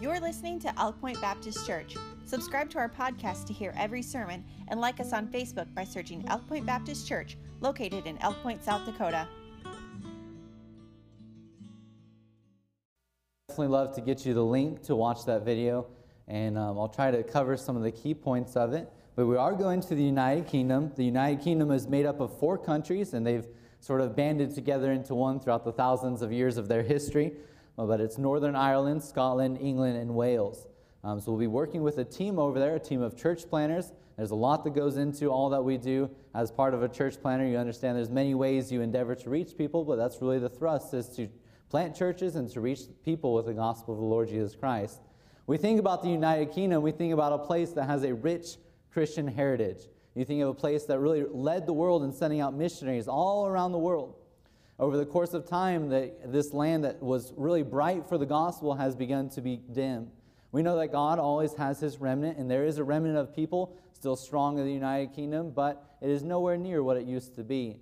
You're listening to Elk Point Baptist Church. Subscribe to our podcast to hear every sermon and like us on Facebook by searching Elk Point Baptist Church, located in Elk Point, South Dakota. Definitely love to get you the link to watch that video, and um, I'll try to cover some of the key points of it. But we are going to the United Kingdom. The United Kingdom is made up of four countries, and they've sort of banded together into one throughout the thousands of years of their history. Uh, but it's Northern Ireland, Scotland, England, and Wales. Um, so we'll be working with a team over there, a team of church planters. There's a lot that goes into all that we do as part of a church planter. You understand there's many ways you endeavor to reach people, but that's really the thrust is to plant churches and to reach people with the gospel of the Lord Jesus Christ. We think about the United Kingdom, we think about a place that has a rich Christian heritage. You think of a place that really led the world in sending out missionaries all around the world. Over the course of time, that this land that was really bright for the gospel has begun to be dim. We know that God always has his remnant, and there is a remnant of people still strong in the United Kingdom, but it is nowhere near what it used to be.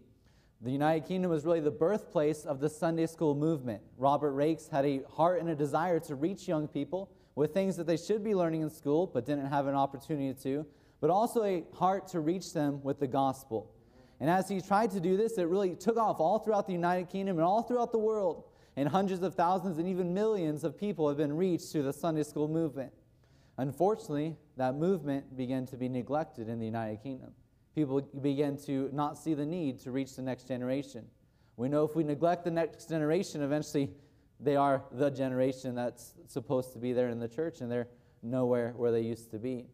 The United Kingdom was really the birthplace of the Sunday school movement. Robert Raikes had a heart and a desire to reach young people with things that they should be learning in school but didn't have an opportunity to but also a heart to reach them with the gospel. And as he tried to do this, it really took off all throughout the United Kingdom and all throughout the world. And hundreds of thousands and even millions of people have been reached through the Sunday school movement. Unfortunately, that movement began to be neglected in the United Kingdom. People began to not see the need to reach the next generation. We know if we neglect the next generation, eventually they are the generation that's supposed to be there in the church, and they're nowhere where they used to be.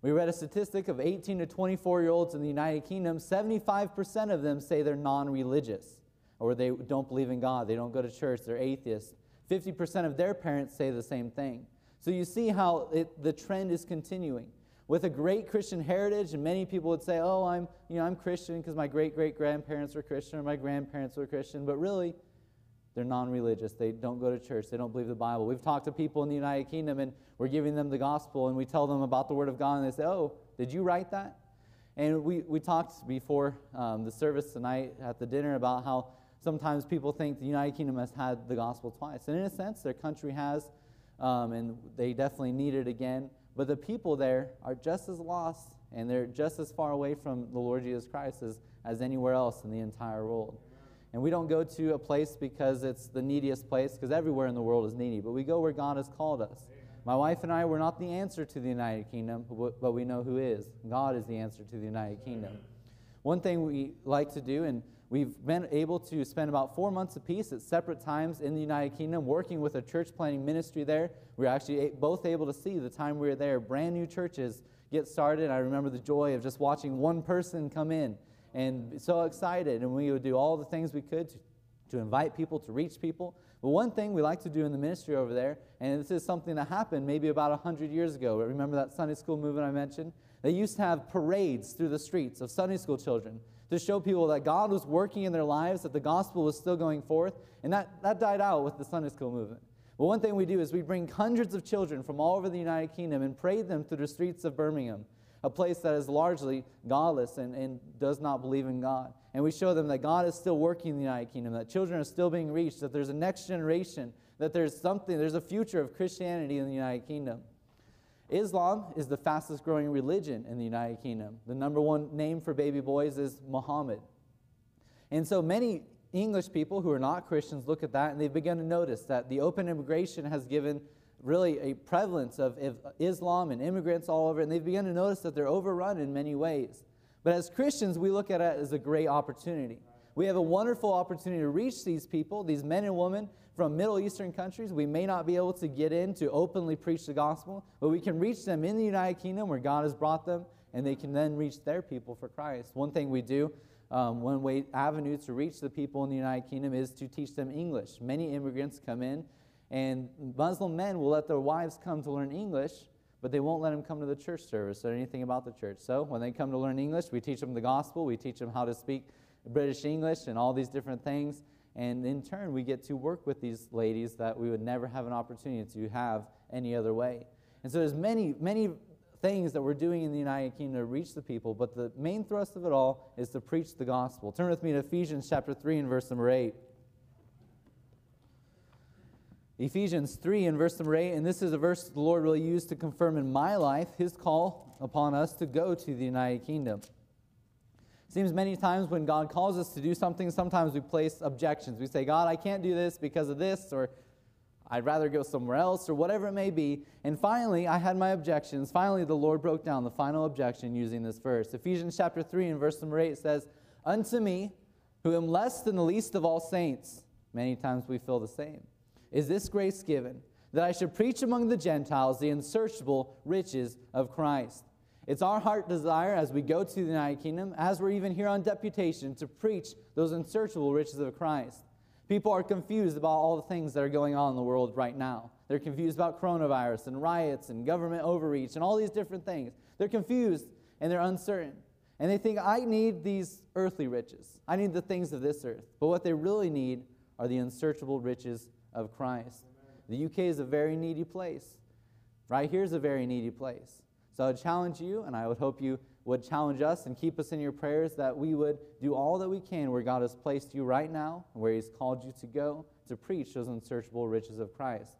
We read a statistic of 18 to 24 year olds in the United Kingdom, 75% of them say they're non religious or they don't believe in God, they don't go to church, they're atheists. 50% of their parents say the same thing. So you see how it, the trend is continuing. With a great Christian heritage, and many people would say, "Oh, I'm, you know, I'm Christian because my great great grandparents were Christian or my grandparents were Christian," but really, they're non religious. They don't go to church. They don't believe the Bible. We've talked to people in the United Kingdom and we're giving them the gospel and we tell them about the Word of God and they say, Oh, did you write that? And we, we talked before um, the service tonight at the dinner about how sometimes people think the United Kingdom has had the gospel twice. And in a sense, their country has, um, and they definitely need it again. But the people there are just as lost and they're just as far away from the Lord Jesus Christ as, as anywhere else in the entire world. And we don't go to a place because it's the neediest place, because everywhere in the world is needy, but we go where God has called us. My wife and I were not the answer to the United Kingdom, but we know who is. God is the answer to the United Kingdom. One thing we like to do, and we've been able to spend about four months apiece at separate times in the United Kingdom working with a church planting ministry there. We are actually both able to see the time we were there, brand new churches get started. I remember the joy of just watching one person come in and so excited. And we would do all the things we could to, to invite people, to reach people. But one thing we like to do in the ministry over there, and this is something that happened maybe about 100 years ago. Remember that Sunday school movement I mentioned? They used to have parades through the streets of Sunday school children to show people that God was working in their lives, that the gospel was still going forth. And that, that died out with the Sunday school movement. But one thing we do is we bring hundreds of children from all over the United Kingdom and parade them through the streets of Birmingham a place that is largely godless and, and does not believe in God. And we show them that God is still working in the United Kingdom, that children are still being reached, that there's a next generation, that there's something, there's a future of Christianity in the United Kingdom. Islam is the fastest growing religion in the United Kingdom. The number one name for baby boys is Muhammad. And so many English people who are not Christians look at that and they've begun to notice that the open immigration has given really a prevalence of Islam and immigrants all over, and they've begun to notice that they're overrun in many ways. But as Christians, we look at it as a great opportunity. We have a wonderful opportunity to reach these people, these men and women from Middle Eastern countries. We may not be able to get in to openly preach the gospel, but we can reach them in the United Kingdom where God has brought them, and they can then reach their people for Christ. One thing we do, um, one way avenue to reach the people in the United Kingdom is to teach them English. Many immigrants come in and Muslim men will let their wives come to learn English, but they won't let them come to the church service or anything about the church. So when they come to learn English, we teach them the gospel, we teach them how to speak British English and all these different things. And in turn, we get to work with these ladies that we would never have an opportunity to have any other way. And so there's many, many things that we're doing in the United Kingdom to reach the people, but the main thrust of it all is to preach the gospel. Turn with me to Ephesians chapter 3 and verse number 8. Ephesians 3 and verse number 8, and this is a verse the Lord really used to confirm in my life his call upon us to go to the United Kingdom. Seems many times when God calls us to do something, sometimes we place objections. We say, God, I can't do this because of this, or I'd rather go somewhere else, or whatever it may be. And finally, I had my objections. Finally, the Lord broke down the final objection using this verse. Ephesians chapter 3 and verse number 8 says, Unto me, who am less than the least of all saints, many times we feel the same is this grace given that I should preach among the Gentiles the unsearchable riches of Christ. It's our heart desire as we go to the United Kingdom, as we're even here on deputation, to preach those unsearchable riches of Christ. People are confused about all the things that are going on in the world right now. They're confused about coronavirus and riots and government overreach and all these different things. They're confused and they're uncertain. And they think, I need these earthly riches. I need the things of this earth. But what they really need are the unsearchable riches of Christ. The UK is a very needy place. Right here is a very needy place. So I challenge you, and I would hope you would challenge us and keep us in your prayers that we would do all that we can where God has placed you right now, where He's called you to go to preach those unsearchable riches of Christ.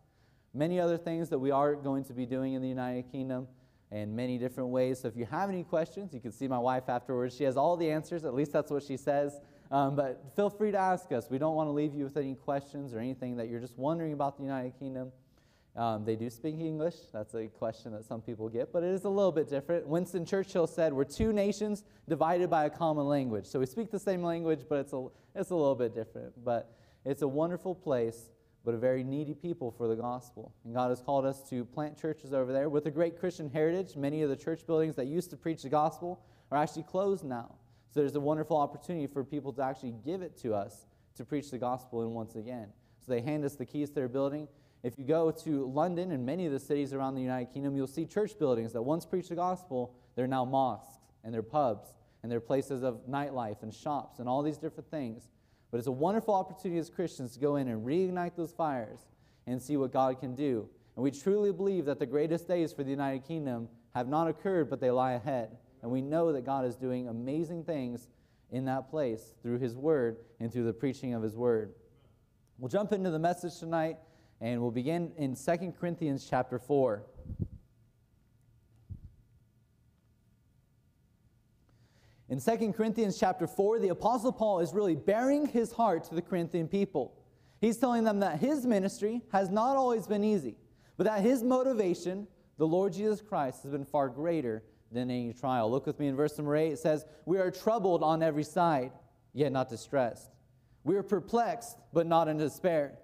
Many other things that we are going to be doing in the United Kingdom in many different ways. So if you have any questions, you can see my wife afterwards. She has all the answers, at least that's what she says. Um, but feel free to ask us. We don't want to leave you with any questions or anything that you're just wondering about the United Kingdom. Um, they do speak English. That's a question that some people get, but it is a little bit different. Winston Churchill said, We're two nations divided by a common language. So we speak the same language, but it's a, it's a little bit different. But it's a wonderful place, but a very needy people for the gospel. And God has called us to plant churches over there with a great Christian heritage. Many of the church buildings that used to preach the gospel are actually closed now. There's a wonderful opportunity for people to actually give it to us to preach the gospel in once again. So they hand us the keys to their building. If you go to London and many of the cities around the United Kingdom, you'll see church buildings that once preached the gospel, they're now mosques and they're pubs and they're places of nightlife and shops and all these different things. But it's a wonderful opportunity as Christians to go in and reignite those fires and see what God can do. And we truly believe that the greatest days for the United Kingdom have not occurred, but they lie ahead. And we know that God is doing amazing things in that place through His Word and through the preaching of His Word. We'll jump into the message tonight, and we'll begin in 2 Corinthians chapter 4. In 2 Corinthians chapter 4, the Apostle Paul is really bearing his heart to the Corinthian people. He's telling them that his ministry has not always been easy, but that his motivation, the Lord Jesus Christ, has been far greater than any trial. Look with me in verse number 8. It says, We are troubled on every side, yet not distressed. We are perplexed, but not in despair.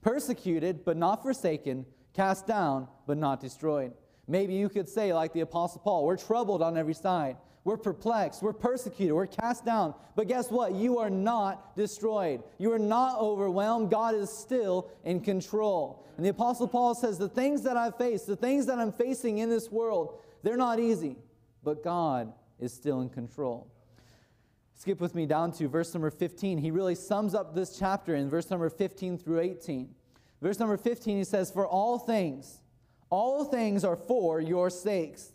Persecuted, but not forsaken. Cast down, but not destroyed. Maybe you could say, like the Apostle Paul, we're troubled on every side. We're perplexed. We're persecuted. We're cast down. But guess what? You are not destroyed. You are not overwhelmed. God is still in control. And the Apostle Paul says, The things that I've faced, the things that I'm facing in this world, they're not easy but God is still in control. Skip with me down to verse number 15. He really sums up this chapter in verse number 15 through 18. Verse number 15, he says, For all things, all things are for your sakes,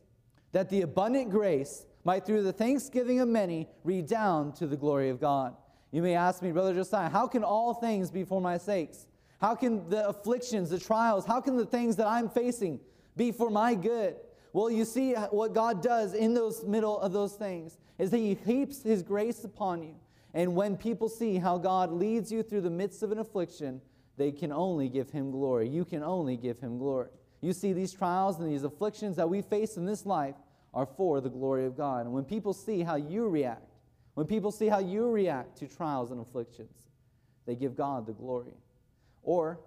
that the abundant grace might through the thanksgiving of many redound to the glory of God. You may ask me, Brother Josiah, how can all things be for my sakes? How can the afflictions, the trials, how can the things that I'm facing be for my good? Well, you see uh, what God does in those middle of those things is that He heaps His grace upon you. And when people see how God leads you through the midst of an affliction, they can only give Him glory. You can only give Him glory. You see, these trials and these afflictions that we face in this life are for the glory of God. And when people see how you react, when people see how you react to trials and afflictions, they give God the glory. Or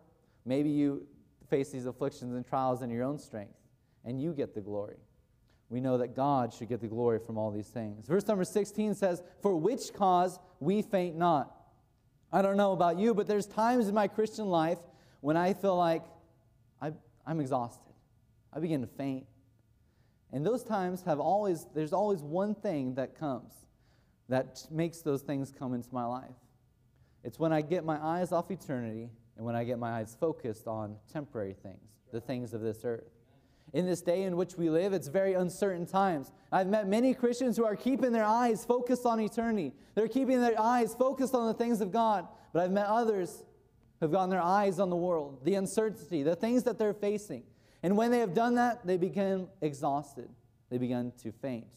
maybe you face these afflictions and trials in your own strength and you get the glory. We know that God should get the glory from all these things. Verse number 16 says, For which cause we faint not. I don't know about you, but there's times in my Christian life when I feel like I, I'm exhausted. I begin to faint. And those times have always, there's always one thing that comes that makes those things come into my life. It's when I get my eyes off eternity and when I get my eyes focused on temporary things, the things of this earth. In this day in which we live, it's very uncertain times. I've met many Christians who are keeping their eyes focused on eternity. They're keeping their eyes focused on the things of God. But I've met others who have gotten their eyes on the world, the uncertainty, the things that they're facing. And when they have done that, they become exhausted. They begin to faint.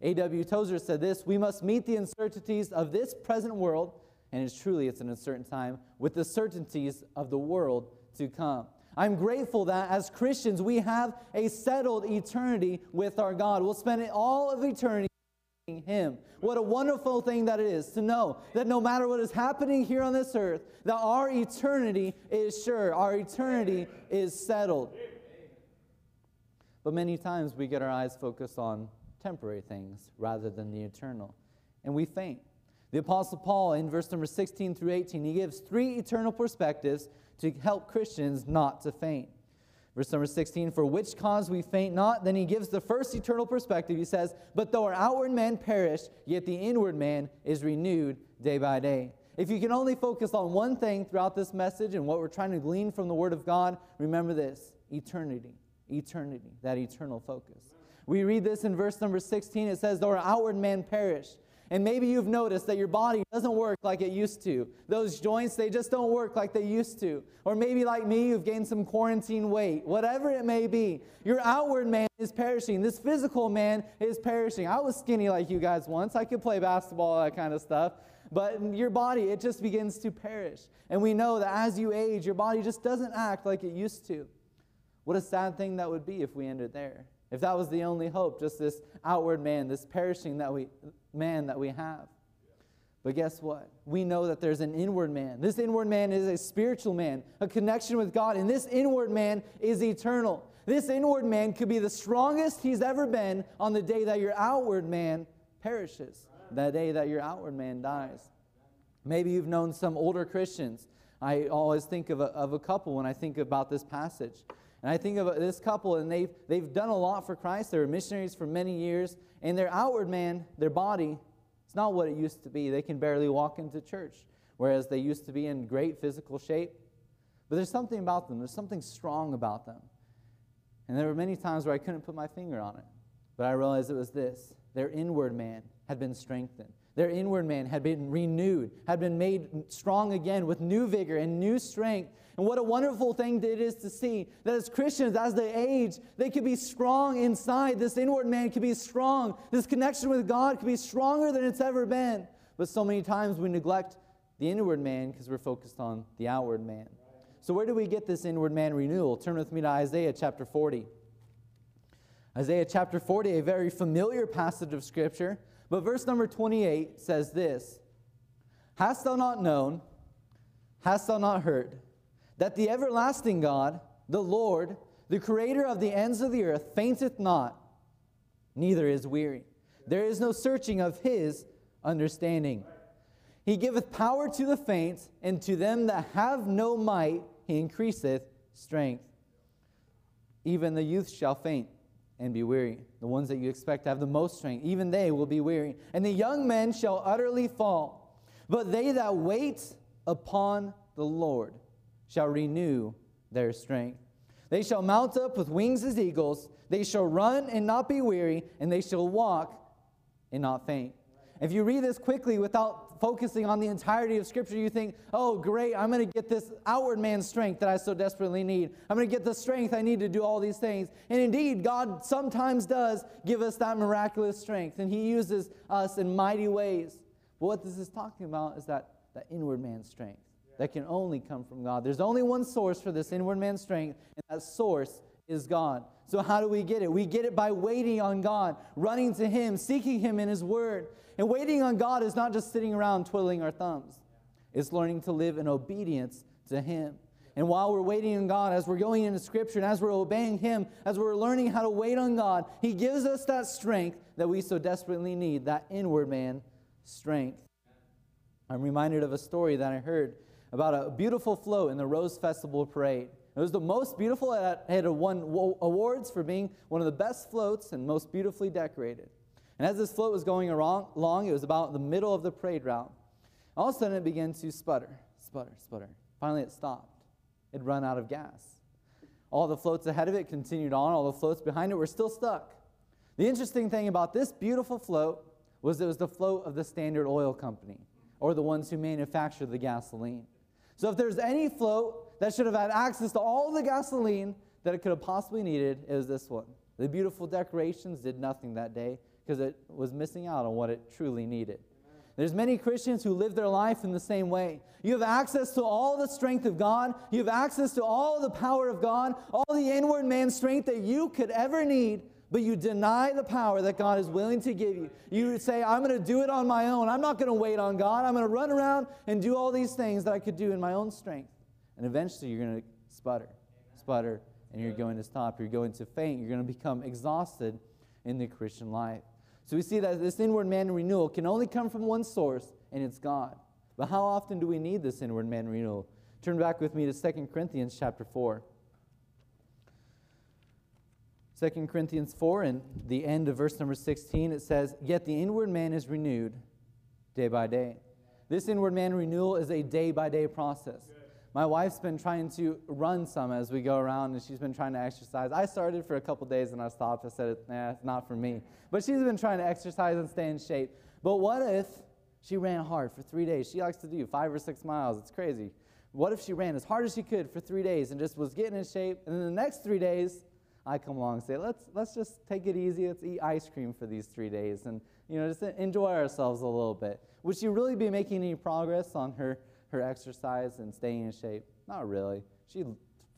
A.W. Tozer said this We must meet the uncertainties of this present world, and it's truly it's an uncertain time, with the certainties of the world to come. I'm grateful that as Christians we have a settled eternity with our God. We'll spend all of eternity with him. What a wonderful thing that it is to know that no matter what is happening here on this earth, that our eternity is sure, our eternity is settled. But many times we get our eyes focused on temporary things rather than the eternal, and we faint. The Apostle Paul, in verse number 16 through 18, he gives three eternal perspectives to help Christians not to faint. Verse number 16, for which cause we faint not. Then he gives the first eternal perspective. He says, But though our outward man perish, yet the inward man is renewed day by day. If you can only focus on one thing throughout this message and what we're trying to glean from the Word of God, remember this eternity. Eternity, that eternal focus. We read this in verse number 16. It says, Though our outward man perish, and maybe you've noticed that your body doesn't work like it used to. Those joints, they just don't work like they used to. Or maybe, like me, you've gained some quarantine weight. Whatever it may be, your outward man is perishing. This physical man is perishing. I was skinny like you guys once. I could play basketball, that kind of stuff. But your body, it just begins to perish. And we know that as you age, your body just doesn't act like it used to. What a sad thing that would be if we ended there. If that was the only hope, just this outward man, this perishing that we, man that we have. But guess what? We know that there's an inward man. This inward man is a spiritual man, a connection with God, and this inward man is eternal. This inward man could be the strongest he's ever been on the day that your outward man perishes, that day that your outward man dies. Maybe you've known some older Christians. I always think of a, of a couple when I think about this passage. And I think of this couple, and they've, they've done a lot for Christ. They were missionaries for many years, and their outward man, their body, it's not what it used to be. They can barely walk into church, whereas they used to be in great physical shape. But there's something about them, there's something strong about them. And there were many times where I couldn't put my finger on it. But I realized it was this their inward man had been strengthened. Their inward man had been renewed, had been made strong again with new vigor and new strength and what a wonderful thing it is to see that as Christians, as they age, they could be strong inside. This inward man could be strong. This connection with God could be stronger than it's ever been. But so many times we neglect the inward man because we're focused on the outward man. So, where do we get this inward man renewal? Turn with me to Isaiah chapter 40. Isaiah chapter 40, a very familiar passage of Scripture. But verse number 28 says this Hast thou not known? Hast thou not heard? That the everlasting God, the Lord, the creator of the ends of the earth, fainteth not, neither is weary. There is no searching of his understanding. He giveth power to the faint, and to them that have no might, he increaseth strength. Even the youth shall faint and be weary. The ones that you expect to have the most strength, even they will be weary. And the young men shall utterly fall. But they that wait upon the Lord shall renew their strength. They shall mount up with wings as eagles. They shall run and not be weary, and they shall walk and not faint. If you read this quickly without focusing on the entirety of Scripture, you think, oh, great, I'm going to get this outward man strength that I so desperately need. I'm going to get the strength I need to do all these things. And indeed, God sometimes does give us that miraculous strength, and He uses us in mighty ways. But what this is talking about is that, that inward man strength that can only come from God. There's only one source for this inward man strength, and that source is God. So, how do we get it? We get it by waiting on God, running to Him, seeking Him in His Word. And waiting on God is not just sitting around twiddling our thumbs, it's learning to live in obedience to Him. And while we're waiting on God, as we're going into Scripture and as we're obeying Him, as we're learning how to wait on God, He gives us that strength that we so desperately need, that inward man strength. I'm reminded of a story that I heard about a beautiful float in the Rose Festival Parade. It was the most beautiful, it had won awards for being one of the best floats and most beautifully decorated. And as this float was going along, it was about the middle of the parade route. All of a sudden, it began to sputter, sputter, sputter. Finally, it stopped. It run out of gas. All the floats ahead of it continued on. All the floats behind it were still stuck. The interesting thing about this beautiful float was it was the float of the Standard Oil Company, or the ones who manufacture the gasoline. So if there's any float that should have had access to all the gasoline that it could have possibly needed, it was this one. The beautiful decorations did nothing that day because it was missing out on what it truly needed. There's many Christians who live their life in the same way. You have access to all the strength of God. You have access to all the power of God, all the inward man strength that you could ever need, but you deny the power that God is willing to give you. You say, I'm going to do it on my own. I'm not going to wait on God. I'm going to run around and do all these things that I could do in my own strength. And eventually you're going to sputter, sputter, and you're going to stop. You're going to faint. You're going to become exhausted in the Christian life. So we see that this inward man renewal can only come from one source, and it's God. But how often do we need this inward man renewal? Turn back with me to 2 Corinthians chapter 4. 2 Corinthians 4, and the end of verse number 16, it says, Yet the inward man is renewed day by day. This inward man renewal is a day by day process. My wife's been trying to run some as we go around, and she's been trying to exercise. I started for a couple days and I stopped. I said, nah, it's not for me. But she's been trying to exercise and stay in shape. But what if she ran hard for three days? She likes to do five or six miles. It's crazy. What if she ran as hard as she could for three days and just was getting in shape? And then the next three days, I come along and say, let's, let's just take it easy. Let's eat ice cream for these three days and, you know, just enjoy ourselves a little bit. Would she really be making any progress on her her exercise and staying in shape? Not really. She'd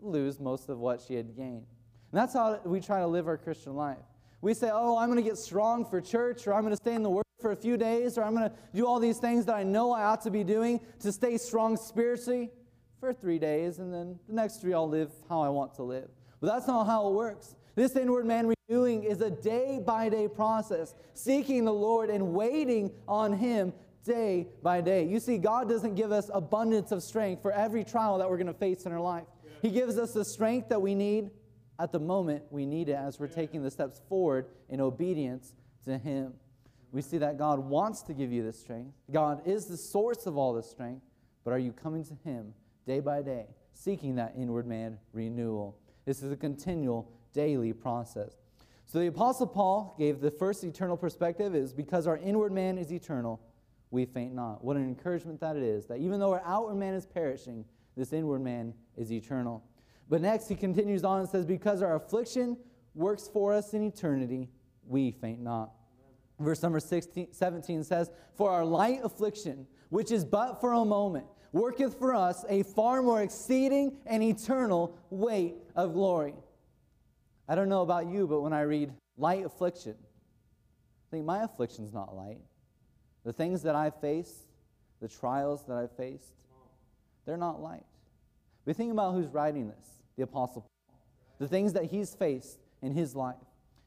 lose most of what she had gained. And that's how we try to live our Christian life. We say, oh, I'm going to get strong for church, or I'm going to stay in the Word for a few days, or I'm going to do all these things that I know I ought to be doing to stay strong spiritually for three days, and then the next three I'll live how I want to live. But that's not how it works. This inward man renewing is a day by day process, seeking the Lord and waiting on Him day by day. You see, God doesn't give us abundance of strength for every trial that we're going to face in our life. He gives us the strength that we need at the moment we need it as we're taking the steps forward in obedience to Him. We see that God wants to give you this strength. God is the source of all this strength, but are you coming to Him day by day, seeking that inward man renewal? This is a continual, daily process. So the Apostle Paul gave the first eternal perspective is because our inward man is eternal, we faint not. What an encouragement that it is, that even though our outward man is perishing, this inward man is eternal. But next, he continues on and says, Because our affliction works for us in eternity, we faint not. Verse number 16, 17 says, For our light affliction, which is but for a moment, worketh for us a far more exceeding and eternal weight of glory. I don't know about you, but when I read light affliction, I think my affliction's not light. The things that I've faced, the trials that I've faced, they're not light. We think about who's writing this the Apostle Paul. The things that he's faced in his life.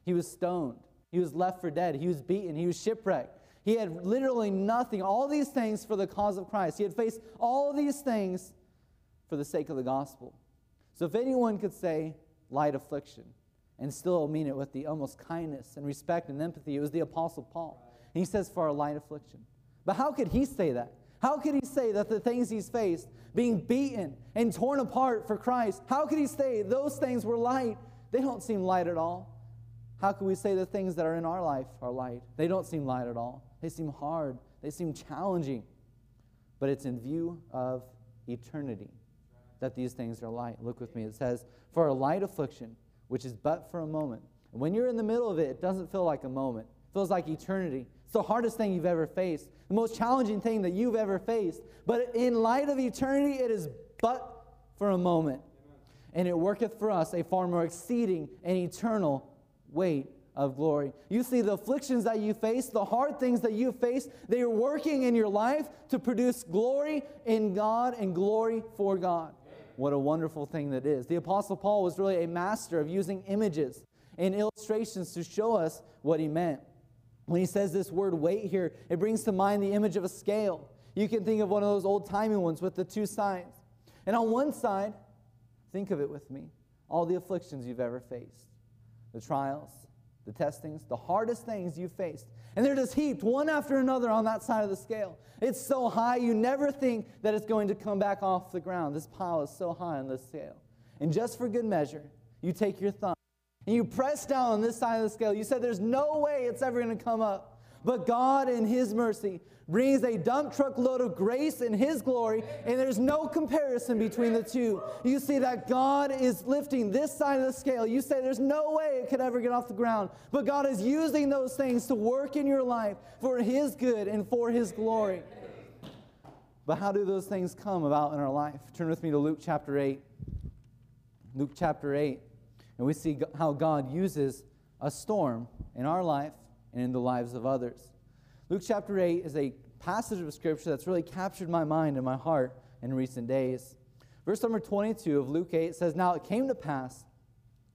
He was stoned, he was left for dead, he was beaten, he was shipwrecked. He had literally nothing, all these things for the cause of Christ. He had faced all these things for the sake of the gospel. So if anyone could say light affliction and still mean it with the almost kindness and respect and empathy, it was the Apostle Paul. He says, for a light affliction. But how could he say that? How could he say that the things he's faced, being beaten and torn apart for Christ, how could he say those things were light? They don't seem light at all. How can we say the things that are in our life are light? They don't seem light at all. They seem hard, they seem challenging. But it's in view of eternity that these things are light. Look with me. It says, For a light affliction, which is but for a moment. When you're in the middle of it, it doesn't feel like a moment, it feels like eternity. It's the hardest thing you've ever faced, the most challenging thing that you've ever faced. But in light of eternity, it is but for a moment. And it worketh for us a far more exceeding and eternal weight of glory. You see, the afflictions that you face, the hard things that you face, they are working in your life to produce glory in God and glory for God. What a wonderful thing that is. The Apostle Paul was really a master of using images and illustrations to show us what he meant. When he says this word weight here, it brings to mind the image of a scale. You can think of one of those old timey ones with the two sides. And on one side, think of it with me all the afflictions you've ever faced, the trials, the testings, the hardest things you've faced. And they're just heaped one after another on that side of the scale. It's so high, you never think that it's going to come back off the ground. This pile is so high on this scale. And just for good measure, you take your thumb and you press down on this side of the scale. You said there's no way it's ever going to come up. But God, in His mercy, brings a dump truck load of grace and His glory, and there's no comparison between the two. You see that God is lifting this side of the scale. You say there's no way it could ever get off the ground, but God is using those things to work in your life for His good and for His glory. But how do those things come about in our life? Turn with me to Luke chapter 8. Luke chapter 8. And we see how God uses a storm in our life and in the lives of others. Luke chapter 8 is a passage of scripture that's really captured my mind and my heart in recent days. Verse number 22 of Luke 8 says, Now it came to pass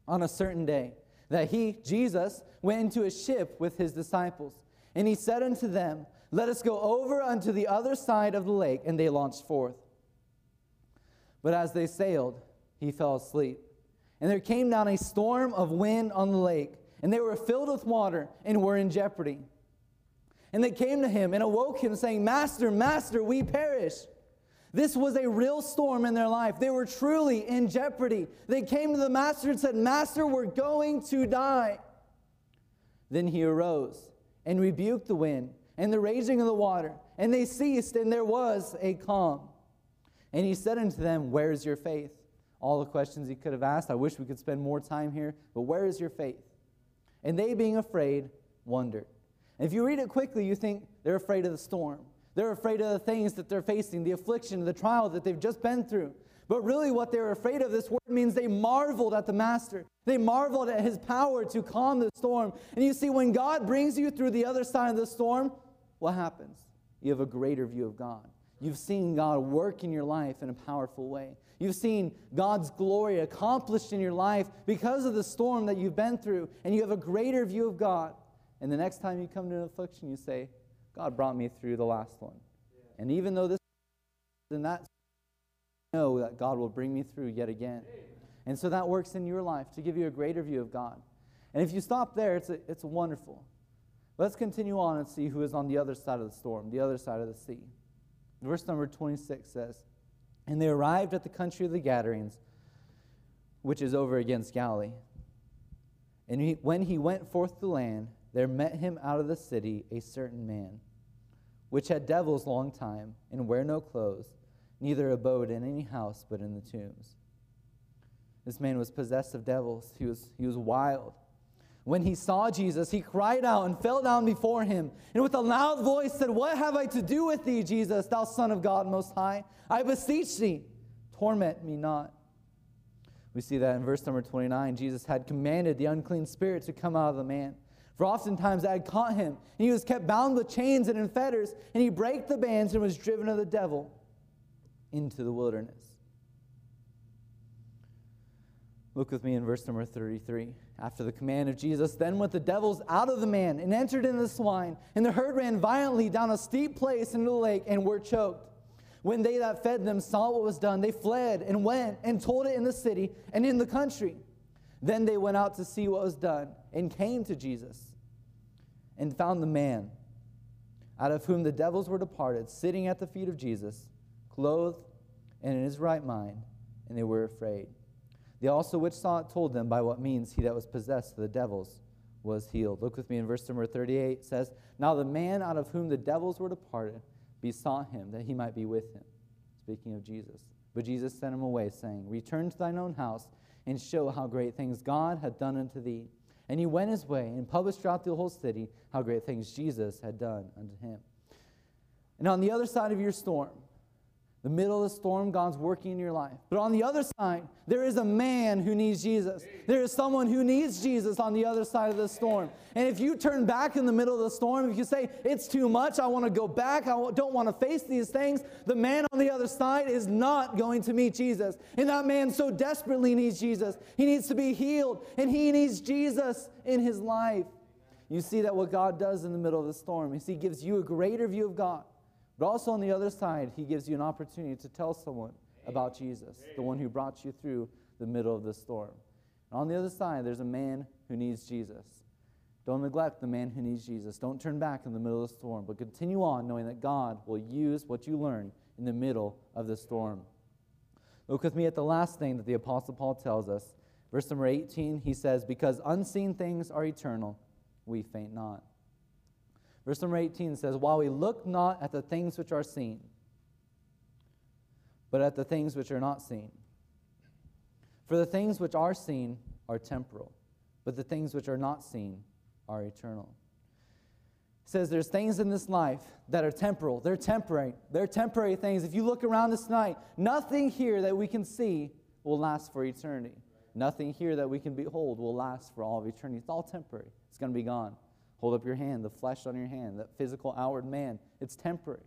on a certain day that he, Jesus, went into a ship with his disciples. And he said unto them, Let us go over unto the other side of the lake. And they launched forth. But as they sailed, he fell asleep. And there came down a storm of wind on the lake, and they were filled with water and were in jeopardy. And they came to him and awoke him, saying, Master, Master, we perish. This was a real storm in their life. They were truly in jeopardy. They came to the master and said, Master, we're going to die. Then he arose and rebuked the wind and the raging of the water, and they ceased, and there was a calm. And he said unto them, Where is your faith? All the questions he could have asked. I wish we could spend more time here, but where is your faith? And they, being afraid, wondered. And if you read it quickly, you think they're afraid of the storm. They're afraid of the things that they're facing, the affliction, the trial that they've just been through. But really, what they're afraid of, this word means they marveled at the Master. They marveled at his power to calm the storm. And you see, when God brings you through the other side of the storm, what happens? You have a greater view of God. You've seen God work in your life in a powerful way. You've seen God's glory accomplished in your life because of the storm that you've been through, and you have a greater view of God. And the next time you come to an affliction, you say, God brought me through the last one. Yeah. And even though this and that I know that God will bring me through yet again. And so that works in your life to give you a greater view of God. And if you stop there, it's, a, it's wonderful. Let's continue on and see who is on the other side of the storm, the other side of the sea. Verse number 26 says, And they arrived at the country of the Gadarenes, which is over against Galilee. And he, when he went forth to land, there met him out of the city a certain man, which had devils long time, and wear no clothes, neither abode in any house but in the tombs. This man was possessed of devils. He was, he was wild. When he saw Jesus, he cried out and fell down before him, and with a loud voice said, What have I to do with thee, Jesus, thou Son of God Most High? I beseech thee, torment me not. We see that in verse number 29. Jesus had commanded the unclean spirit to come out of the man. For oftentimes I had caught him, and he was kept bound with chains and in fetters, and he brake the bands and was driven of the devil into the wilderness. Look with me in verse number 33. After the command of Jesus, then went the devils out of the man and entered into the swine, and the herd ran violently down a steep place into the lake and were choked. When they that fed them saw what was done, they fled and went and told it in the city and in the country. Then they went out to see what was done and came to Jesus and found the man out of whom the devils were departed, sitting at the feet of Jesus, clothed and in his right mind, and they were afraid. They also which saw it told them by what means he that was possessed of the devils was healed. Look with me in verse number 38 says, Now the man out of whom the devils were departed besought him that he might be with him. Speaking of Jesus. But Jesus sent him away, saying, Return to thine own house and show how great things God hath done unto thee. And he went his way and published throughout the whole city how great things Jesus had done unto him. And on the other side of your storm, the middle of the storm, God's working in your life. But on the other side, there is a man who needs Jesus. There is someone who needs Jesus on the other side of the storm. And if you turn back in the middle of the storm, if you say, it's too much, I want to go back, I don't want to face these things, the man on the other side is not going to meet Jesus. And that man so desperately needs Jesus. He needs to be healed, and he needs Jesus in his life. You see that what God does in the middle of the storm is he gives you a greater view of God. But also on the other side, he gives you an opportunity to tell someone about Jesus, the one who brought you through the middle of the storm. And on the other side, there's a man who needs Jesus. Don't neglect the man who needs Jesus. Don't turn back in the middle of the storm, but continue on knowing that God will use what you learn in the middle of the storm. Look with me at the last thing that the Apostle Paul tells us. Verse number 18, he says, Because unseen things are eternal, we faint not. Verse number 18 says, While we look not at the things which are seen, but at the things which are not seen. For the things which are seen are temporal, but the things which are not seen are eternal. It says there's things in this life that are temporal. They're temporary. They're temporary things. If you look around this night, nothing here that we can see will last for eternity. Nothing here that we can behold will last for all of eternity. It's all temporary. It's going to be gone. Hold up your hand, the flesh on your hand, that physical outward man. It's temporary.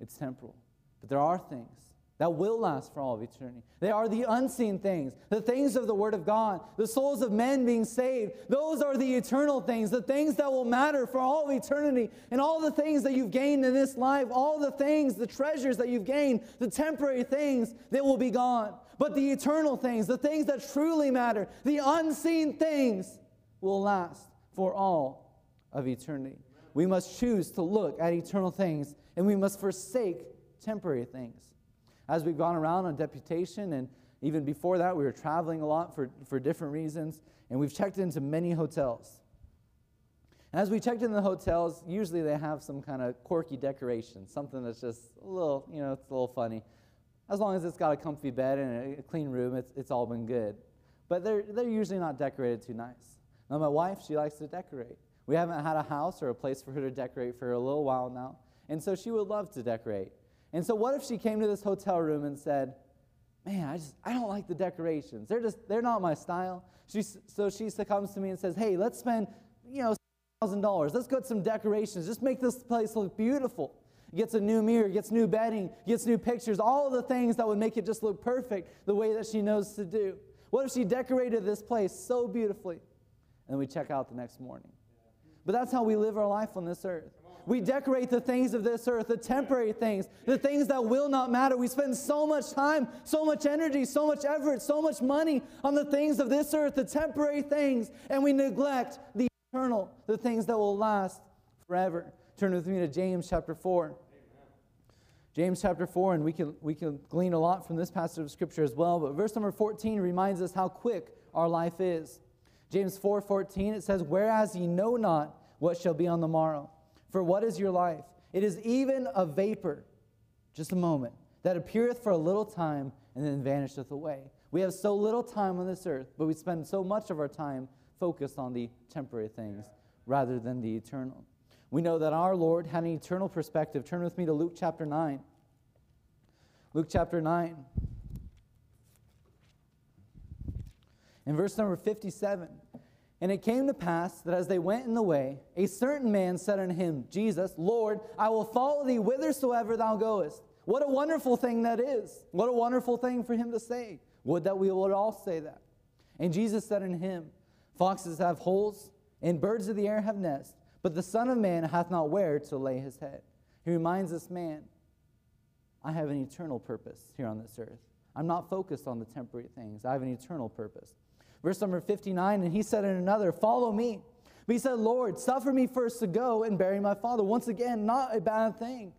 It's temporal. But there are things that will last for all of eternity. They are the unseen things, the things of the Word of God, the souls of men being saved. Those are the eternal things, the things that will matter for all of eternity. And all the things that you've gained in this life, all the things, the treasures that you've gained, the temporary things, they will be gone. But the eternal things, the things that truly matter, the unseen things, will last for all of eternity. We must choose to look at eternal things and we must forsake temporary things. As we've gone around on deputation, and even before that, we were traveling a lot for, for different reasons, and we've checked into many hotels. And as we checked in the hotels, usually they have some kind of quirky decoration, something that's just a little, you know, it's a little funny. As long as it's got a comfy bed and a clean room, it's, it's all been good. But they're, they're usually not decorated too nice. Now, my wife, she likes to decorate. We haven't had a house or a place for her to decorate for a little while now. And so she would love to decorate. And so what if she came to this hotel room and said, Man, I just I don't like the decorations. They're just they're not my style. She, so she comes to me and says, Hey, let's spend, you know, thousand dollars. Let's get some decorations. Just make this place look beautiful. Gets a new mirror, gets new bedding, gets new pictures, all the things that would make it just look perfect the way that she knows to do. What if she decorated this place so beautifully? And we check out the next morning. But that's how we live our life on this earth. We decorate the things of this earth, the temporary things, the things that will not matter. We spend so much time, so much energy, so much effort, so much money on the things of this earth, the temporary things, and we neglect the eternal, the things that will last forever. Turn with me to James chapter 4. James chapter 4, and we can, we can glean a lot from this passage of scripture as well. But verse number 14 reminds us how quick our life is. James 4 it says, Whereas ye know not what shall be on the morrow. For what is your life? It is even a vapor, just a moment, that appeareth for a little time and then vanisheth away. We have so little time on this earth, but we spend so much of our time focused on the temporary things rather than the eternal. We know that our Lord had an eternal perspective. Turn with me to Luke chapter 9. Luke chapter 9. In verse number 57, and it came to pass that as they went in the way, a certain man said unto him, Jesus, Lord, I will follow thee whithersoever thou goest. What a wonderful thing that is. What a wonderful thing for him to say. Would that we would all say that. And Jesus said unto him, Foxes have holes, and birds of the air have nests, but the Son of Man hath not where to lay his head. He reminds this man, I have an eternal purpose here on this earth. I'm not focused on the temporary things, I have an eternal purpose. Verse number 59, and he said in another, Follow me. But he said, Lord, suffer me first to go and bury my father. Once again, not a bad thing.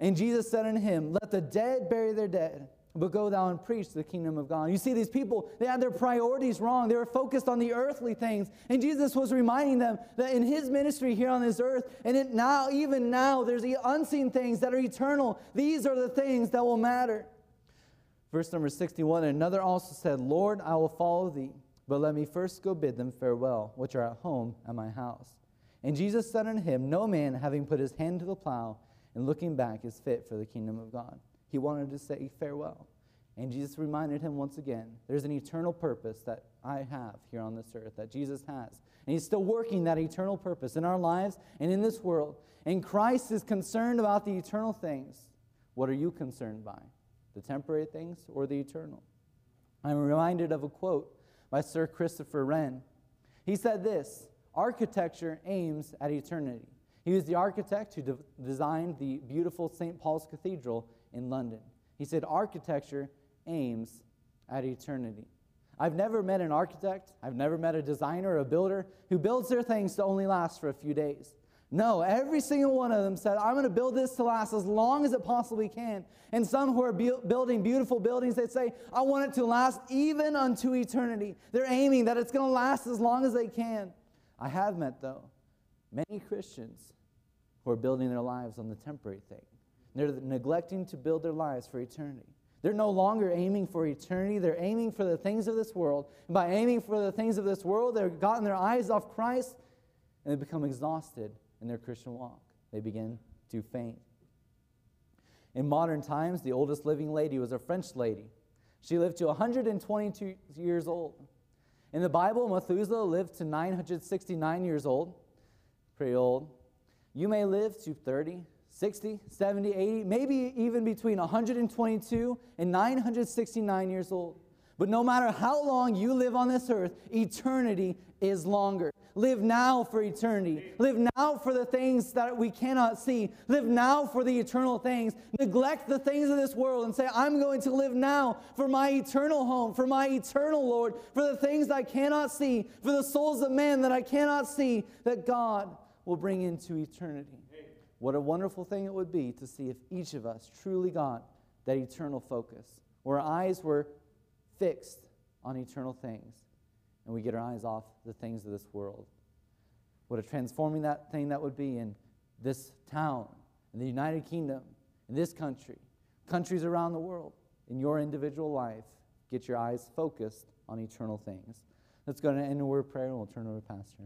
And Jesus said unto him, Let the dead bury their dead, but go thou and preach the kingdom of God. You see, these people, they had their priorities wrong. They were focused on the earthly things. And Jesus was reminding them that in his ministry here on this earth, and it now, even now, there's the unseen things that are eternal. These are the things that will matter. Verse number 61 Another also said, Lord, I will follow thee but let me first go bid them farewell, which are at home at my house. And Jesus said unto him, No man, having put his hand to the plow and looking back, is fit for the kingdom of God. He wanted to say farewell. And Jesus reminded him once again there's an eternal purpose that I have here on this earth, that Jesus has. And he's still working that eternal purpose in our lives and in this world. And Christ is concerned about the eternal things. What are you concerned by? The temporary things or the eternal? I'm reminded of a quote by Sir Christopher Wren. He said this Architecture aims at eternity. He was the architect who de- designed the beautiful St. Paul's Cathedral in London. He said, Architecture aims at eternity. I've never met an architect, I've never met a designer a builder who builds their things to only last for a few days. No, every single one of them said, I'm going to build this to last as long as it possibly can. And some who are bu- building beautiful buildings, they say, I want it to last even unto eternity. They're aiming that it's going to last as long as they can. I have met, though, many Christians who are building their lives on the temporary thing. They're neglecting to build their lives for eternity. They're no longer aiming for eternity. They're aiming for the things of this world. And by aiming for the things of this world, they've gotten their eyes off Christ and they become exhausted in their Christian walk. They begin to faint. In modern times, the oldest living lady was a French lady. She lived to 122 years old. In the Bible, Methuselah lived to 969 years old. Pretty old. You may live to 30, 60, 70, 80, maybe even between 122 and 969 years old. But no matter how long you live on this earth, eternity is longer. Live now for eternity. Live now for the things that we cannot see. Live now for the eternal things. Neglect the things of this world and say, I'm going to live now for my eternal home, for my eternal Lord, for the things I cannot see, for the souls of men that I cannot see, that God will bring into eternity. What a wonderful thing it would be to see if each of us truly got that eternal focus, where eyes were fixed on eternal things, and we get our eyes off the things of this world. What a transforming that thing that would be in this town, in the United Kingdom, in this country, countries around the world, in your individual life. Get your eyes focused on eternal things. Let's go to end a word prayer and we'll turn over to Pastor.